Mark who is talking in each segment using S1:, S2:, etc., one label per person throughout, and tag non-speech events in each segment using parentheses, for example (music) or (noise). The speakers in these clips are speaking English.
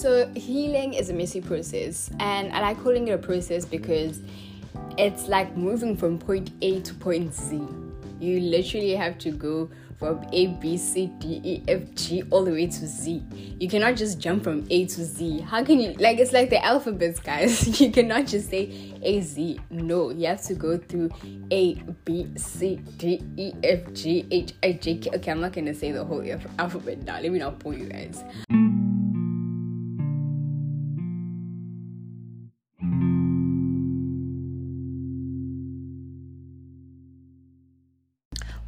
S1: So, healing is a messy process, and I like calling it a process because it's like moving from point A to point Z. You literally have to go from A, B, C, D, E, F, G, all the way to Z. You cannot just jump from A to Z. How can you, like, it's like the alphabets, guys. (laughs) you cannot just say A, Z. No, you have to go through A, B, C, D, E, F, G, H, I, J, K. Okay, I'm not gonna say the whole alphabet now. Let me not pull you guys.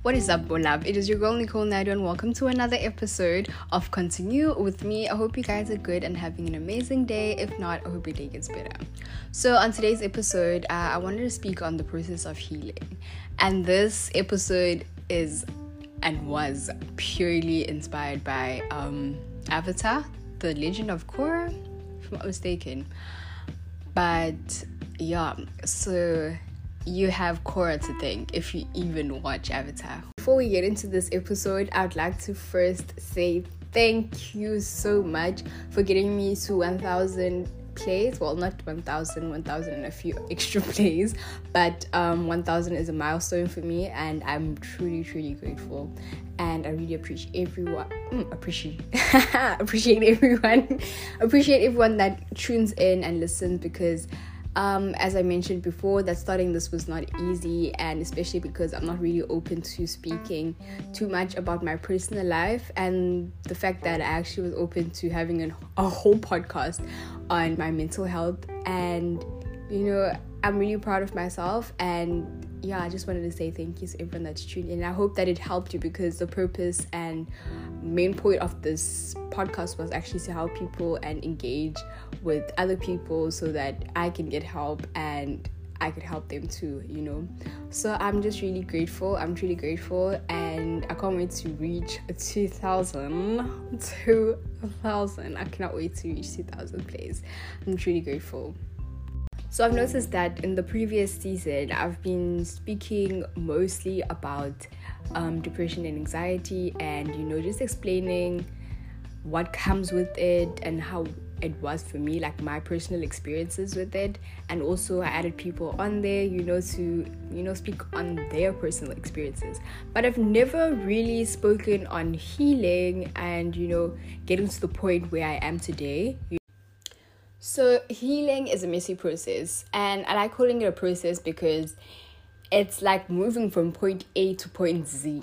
S1: What is up, Bolab? It is your girl Nicole Naidu, and welcome to another episode of Continue with me. I hope you guys are good and having an amazing day. If not, I hope your day gets better. So, on today's episode, uh, I wanted to speak on the process of healing, and this episode is and was purely inspired by um, Avatar, The Legend of Korra, if I'm not mistaken. But yeah, so you have Korra to thank if you even watch Avatar. Before we get into this episode, I'd like to first say thank you so much for getting me to 1000 plays well not 1000 1000 and a few (laughs) extra plays but um 1000 is a milestone for me and i'm truly truly grateful and i really appreciate everyone mm, appreciate (laughs) appreciate everyone (laughs) appreciate everyone that tunes in and listens because um, as I mentioned before, that starting this was not easy, and especially because I'm not really open to speaking too much about my personal life, and the fact that I actually was open to having an, a whole podcast on my mental health. And you know, I'm really proud of myself, and yeah, I just wanted to say thank you to everyone that's tuned in. I hope that it helped you because the purpose and main point of this podcast was actually to help people and engage with other people so that I can get help and I could help them too, you know. So I'm just really grateful. I'm truly grateful and I can't wait to reach 2000. (laughs) 2000. I cannot wait to reach 2000 plays. I'm truly grateful. So I've noticed that in the previous season, I've been speaking mostly about um, depression and anxiety, and you know, just explaining what comes with it and how it was for me, like my personal experiences with it. And also, I added people on there, you know, to you know speak on their personal experiences. But I've never really spoken on healing and you know getting to the point where I am today. So, healing is a messy process, and I like calling it a process because it's like moving from point A to point Z.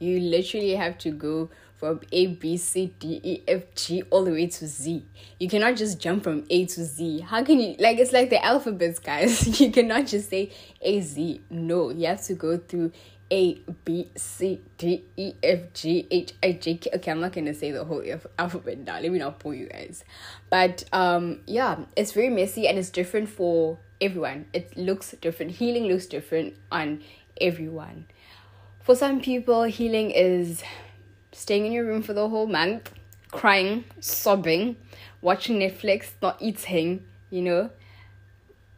S1: You literally have to go from A, B, C, D, E, F, G, all the way to Z. You cannot just jump from A to Z. How can you, like, it's like the alphabets, guys. (laughs) You cannot just say A, Z. No, you have to go through a, B, C, D, E, F, G, H, I, J, K. Okay, I'm not gonna say the whole alphabet now. Let me not pull you guys. But um, yeah, it's very messy and it's different for everyone. It looks different. Healing looks different on everyone. For some people, healing is staying in your room for the whole month, crying, sobbing, watching Netflix, not eating. You know,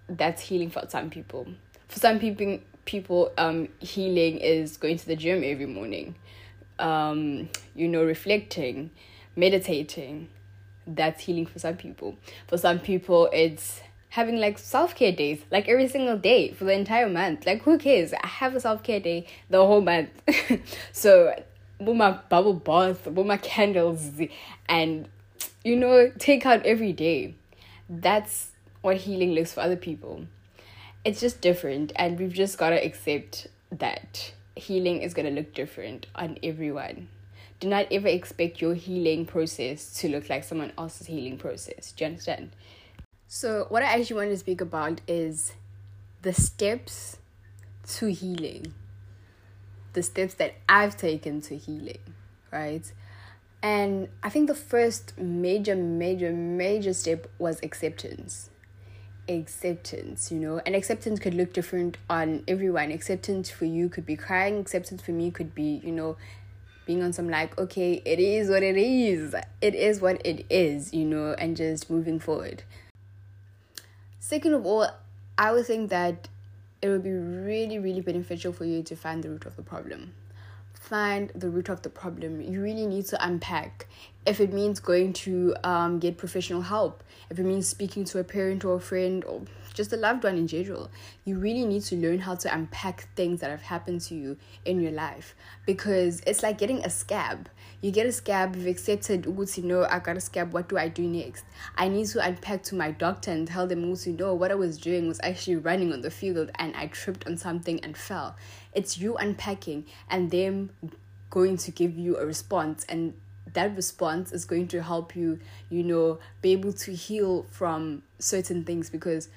S1: that's healing for some people. For some people, people um healing is going to the gym every morning. Um you know reflecting meditating that's healing for some people. For some people it's having like self-care days like every single day for the entire month. Like who cares? I have a self-care day the whole month. (laughs) So with my bubble bath with my (laughs) candles and you know take out every day. That's what healing looks for other people it's just different and we've just got to accept that healing is going to look different on everyone. Do not ever expect your healing process to look like someone else's healing process. Do you understand? So what i actually want to speak about is the steps to healing. The steps that i've taken to healing right? And i think the first major major major step was acceptance acceptance, you know, and acceptance could look different on everyone. Acceptance for you could be crying, acceptance for me could be, you know, being on some like, okay, it is what it is, it is what it is, you know, and just moving forward. Second of all, I would think that it would be really, really beneficial for you to find the root of the problem. Find the root of the problem. You really need to unpack. If it means going to um, get professional help, if it means speaking to a parent or a friend or just a loved one in general, you really need to learn how to unpack things that have happened to you in your life because it's like getting a scab. You get a scab, you've accepted, you know, I got a scab, what do I do next? I need to unpack to my doctor and tell them, you know, what I was doing was actually running on the field and I tripped on something and fell. It's you unpacking and them going to give you a response. And that response is going to help you you know be able to heal from certain things because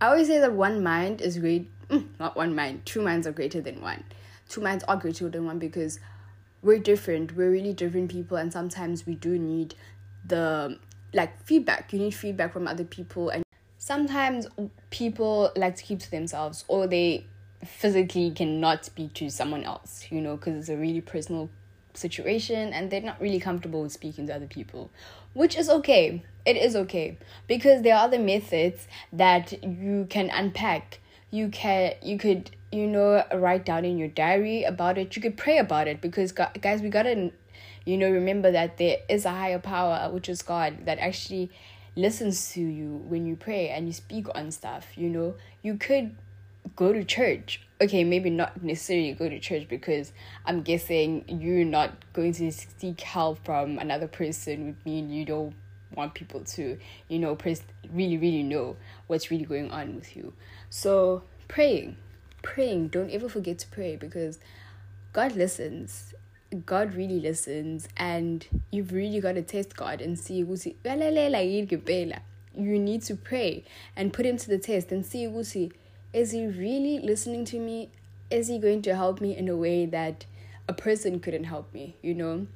S1: i always say that one mind is great mm, not one mind two minds are greater than one. Two minds are greater than one because we're different. We're really different people and sometimes we do need the like feedback. You need feedback from other people and sometimes people like to keep to themselves or they physically cannot speak to someone else you know because it's a really personal situation and they're not really comfortable with speaking to other people, which is okay. It is okay because there are other methods that you can unpack. You can you could you know write down in your diary about it. You could pray about it because guys, we gotta you know remember that there is a higher power which is God that actually listens to you when you pray and you speak on stuff. You know you could go to church. Okay maybe not necessarily go to church because i'm guessing you're not going to seek help from another person would mean you don't want people to you know pres- really really know what's really going on with you. So praying. Praying. Don't ever forget to pray because god listens. God really listens and you've really got to test god and see you need to pray and put him to the test and see is he really listening to me? Is he going to help me in a way that a person couldn't help me, you know?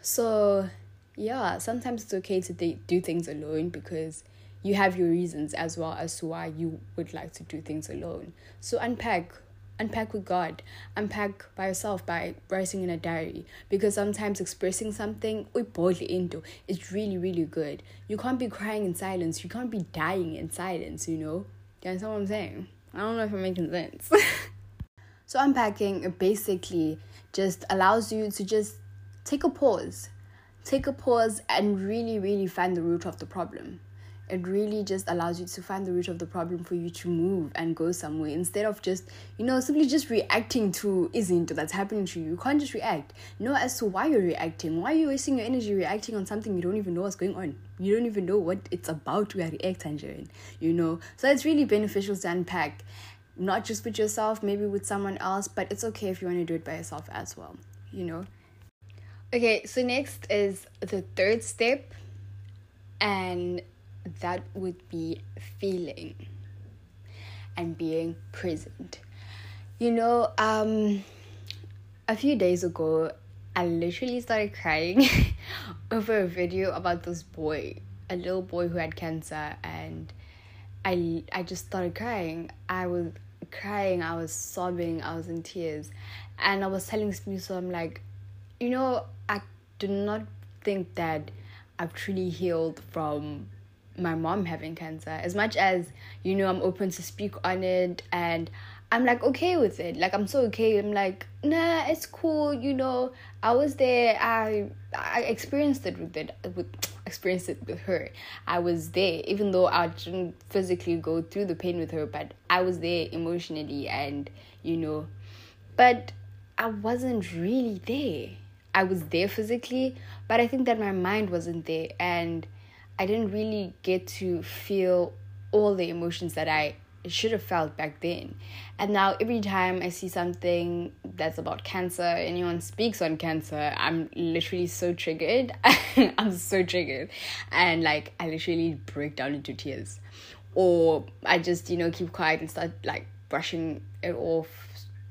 S1: So, yeah, sometimes it's okay to th- do things alone because you have your reasons as well as to why you would like to do things alone. So, unpack unpack with God, unpack by yourself by writing in a diary. Because sometimes expressing something into is really, really good. You can't be crying in silence, you can't be dying in silence, you know? You understand what I'm saying? I don't know if I'm making sense. (laughs) so unpacking basically just allows you to just take a pause. Take a pause and really, really find the root of the problem. It really just allows you to find the root of the problem for you to move and go somewhere instead of just, you know, simply just reacting to isn't that's happening to you. You can't just react. Know as to why you're reacting. Why are you wasting your energy reacting on something you don't even know what's going on? You don't even know what it's about to react, Tangerine. You know? So it's really beneficial to unpack. Not just with yourself, maybe with someone else, but it's okay if you want to do it by yourself as well. You know? Okay, so next is the third step. And that would be feeling and being present. You know, um, a few days ago, I literally started crying (laughs) over a video about this boy, a little boy who had cancer, and I I just started crying. I was crying, I was sobbing, I was in tears, and I was telling so I'm like, you know, I do not think that I've truly healed from my mom having cancer. As much as you know i'm open to speak on it and i'm like okay with it. Like i'm so okay. I'm like nah it's cool you know. I was there. I i experienced it with it with (tsk) experienced it with her. I was there even though i didn't physically go through the pain with her but i was there emotionally and you know. But i wasn't really there. I was there physically but i think that my mind wasn't there. And I didn't really get to feel all the emotions that I should have felt back then. And now every time I see something that's about cancer, anyone speaks on cancer, I'm literally so triggered. (laughs) I'm so triggered. And like I literally break down into tears. Or I just, you know, keep quiet and start like brushing it off,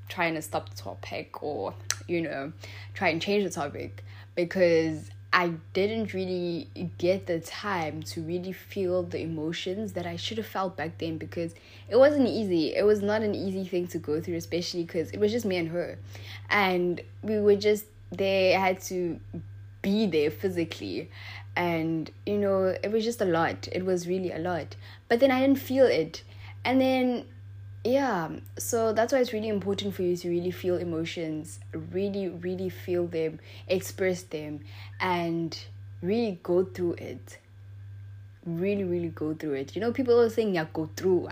S1: trying to stop the topic or, you know, try and change the topic because I didn't really get the time to really feel the emotions that I should have felt back then because it wasn't easy. It was not an easy thing to go through, especially because it was just me and her. And we were just, they had to be there physically. And, you know, it was just a lot. It was really a lot. But then I didn't feel it. And then yeah so that's why it's really important for you to really feel emotions really really feel them express them and really go through it. Really really go through it. You know people are saying yeah go through.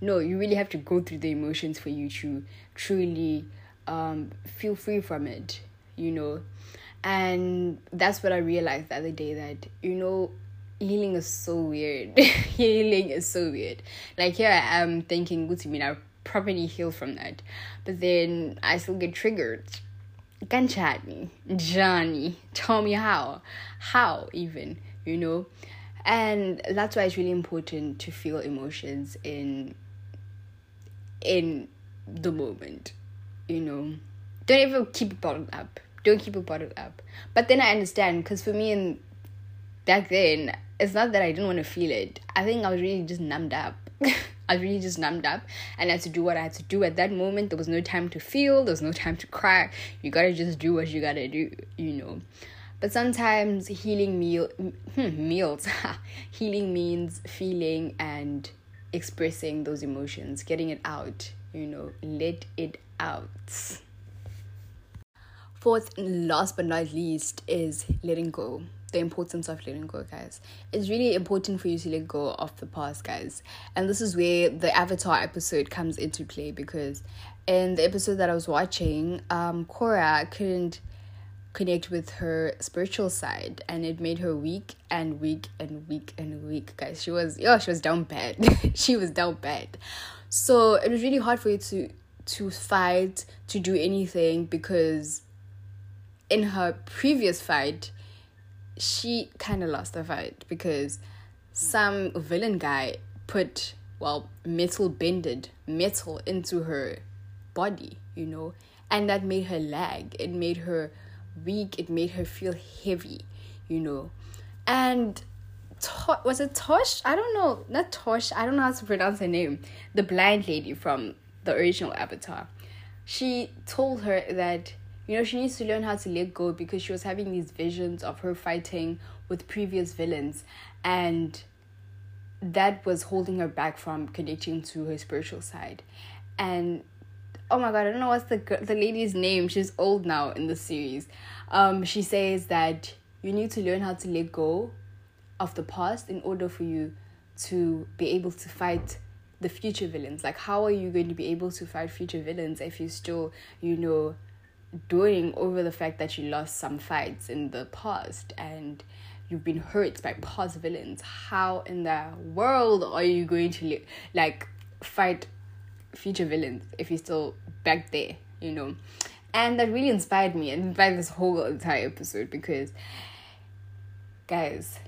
S1: No you really have to go through the emotions for you to truly um, feel free from it you know? And that's what i realized the other day that you know healing is so weird. (laughs) healing is so weird. Like here I am thinking, good to me, I properly heal from that. But then I still get triggered. Ganchani, Johnny, tell me how. How even, you know? And that's why it's really important to feel emotions in in the moment. You know. Don't ever keep it bottled up. Don't keep it bottled up. But then I understand because for me and back then it's not that I didn't want to feel it. I think I was really just numbed up. (laughs) I was really just numbed up and I had to do what I had to do at that moment. There was no time to feel, there was no time to cry. You gotta just do what you gotta do, you know. But sometimes healing meal hmm, meals (laughs) healing means feeling and expressing those emotions, getting it out, you know, let it out. Fourth and last but not least is letting go the importance of letting go, guys. It's really important for you to let go of the past, guys. And this is where the Avatar episode comes into play because in the episode that I was watching, um, Korra couldn't connect with her spiritual side and it made her weak and weak and weak and weak guys she was yeah she was down bad (laughs) she was down bad so it was really hard for you to to fight to do anything because in her previous fight she kind of lost the fight because some villain guy put well metal bended metal into her body you know? And that made her lag. It made her weak. It made her feel heavy you know? And to- was it tosh? I don't know. Not tosh. I don't know how to pronounce her name. The blind lady from the original avatar. She told her that you know, she needs to learn how to let go because she was having these visions of her fighting with previous villains, and that was holding her back from connecting to her spiritual side. And oh my god, I don't know what's the the lady's name. She's old now in the series. Um, she says that you need to learn how to let go of the past in order for you to be able to fight the future villains. Like, how are you going to be able to fight future villains if you still, you know, doing over the fact that you lost some fights in the past and you've been hurt by past villains how in the world are you going to like fight future villains if you're still back there you know? And that really inspired me and inspired this whole entire episode because guys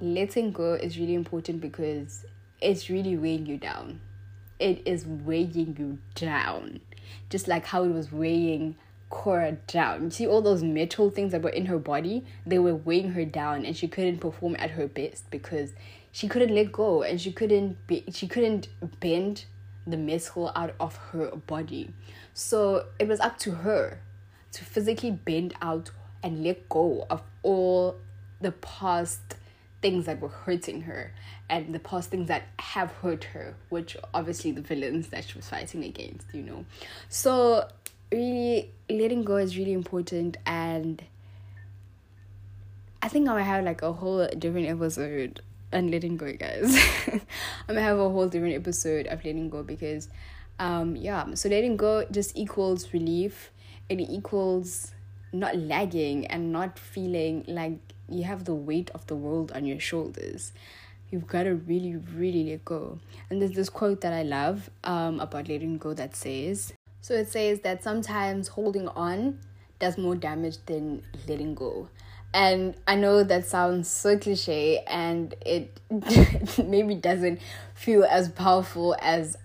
S1: letting go is really important because it's really weighing you down. It is weighing you down just like how it was weighing Korra down. You see all those metal things that were in her body, they were weighing her down and she couldn't perform at her best because she couldn't let go and she couldn't be she couldn't bend the metal out of her body. So it was up to her to physically bend out and let go of all the past things that were hurting her and the past things that have hurt her, which obviously the villains that she was fighting against, you know. So really letting go is really important and I think I might have like a whole different episode on letting go guys. (laughs) I'm gonna have a whole different episode of letting go because um yeah, so letting go just equals relief. It equals not lagging and not feeling like you have the weight of the world on your shoulders. You've got to really, really let go. And there's this quote that I love um, about letting go that says, so it says that sometimes holding on does more damage than letting go. And I know that sounds so cliche and it (laughs) maybe doesn't feel as powerful as,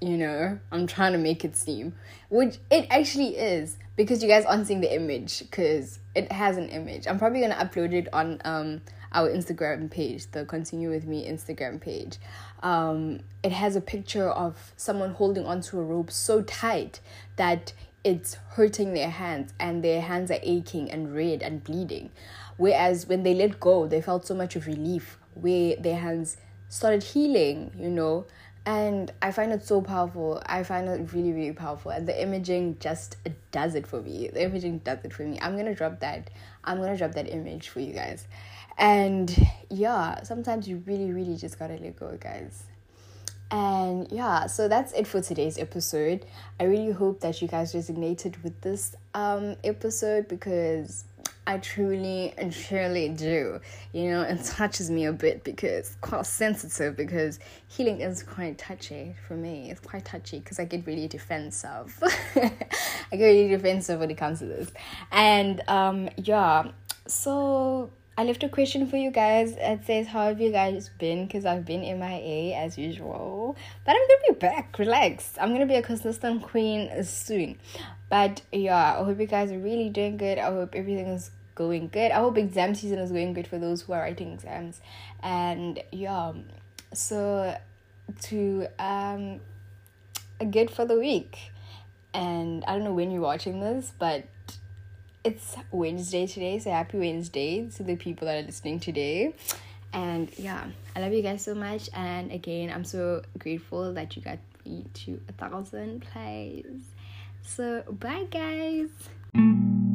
S1: you know, I'm trying to make it seem, which it actually is because you guys aren't seeing the image because it has an image. I'm probably going to upload it on um our Instagram page, the Continue With Me Instagram page. Um, it has a picture of someone holding onto a rope so tight that it's hurting their hands and their hands are aching and red and bleeding. Whereas when they let go, they felt so much of relief where their hands started healing, you know, and I find it so powerful. I find it really, really powerful. And the imaging just does it for me. The imaging does it for me. I'm gonna drop that. I'm gonna drop that image for you guys. And yeah, sometimes you really, really just gotta let go, guys. And yeah, so that's it for today's episode. I really hope that you guys resonated with this um episode because I truly and truly do. You know, it touches me a bit because quite sensitive because healing is quite touchy for me. It's quite touchy because I get really defensive. (laughs) I get really defensive when it comes to this. And um yeah, so I left a question for you guys. It says, How have you guys been? Because I've been MIA as usual. But I'm gonna be back. Relax. I'm gonna be a consistent queen soon. But yeah, I hope you guys are really doing good. I hope everything is going good. I hope exam season is going good for those who are writing exams. And yeah, so to um a good for the week. And I don't know when you're watching this, but it's Wednesday today, so happy Wednesday to the people that are listening today. And yeah, I love you guys so much. And again, I'm so grateful that you got me to a thousand plays. So, bye, guys.